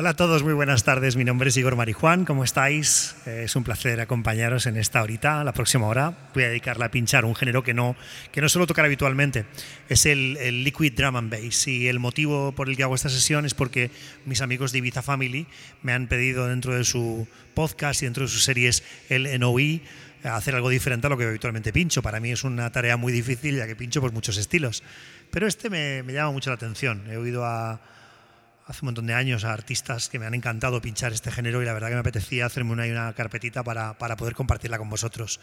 Hola a todos, muy buenas tardes. Mi nombre es Igor Marijuán. ¿Cómo estáis? Eh, es un placer acompañaros en esta horita. La próxima hora voy a dedicarla a pinchar un género que no, que no suelo tocar habitualmente. Es el, el, liquid drum and bass. Y el motivo por el que hago esta sesión es porque mis amigos de Ibiza Family me han pedido dentro de su podcast y dentro de sus series el NOE hacer algo diferente a lo que habitualmente pincho. Para mí es una tarea muy difícil ya que pincho por muchos estilos. Pero este me, me llama mucho la atención. He oído a hace un montón de años a artistas que me han encantado pinchar este género y la verdad que me apetecía hacerme una, una carpetita para, para poder compartirla con vosotros.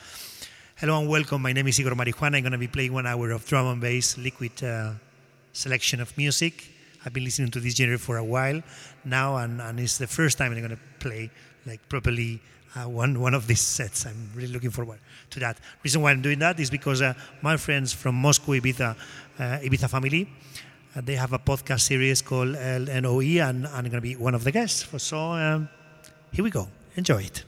Hello and welcome. My name is Igor Marijuán. I'm going to be playing one hour of drum and bass liquid uh, selection of music. I've been listening to this genre for a while now, and, and it's the first time I'm going to play like properly uh, one one of these sets. I'm really looking forward to that. Reason why I'm doing that is because uh, my friends from Moscow, Ibiza, uh, Ibiza family, they have a podcast series called LNOE, and, and I'm going to be one of the guests. So um, here we go. Enjoy it.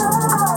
Oh,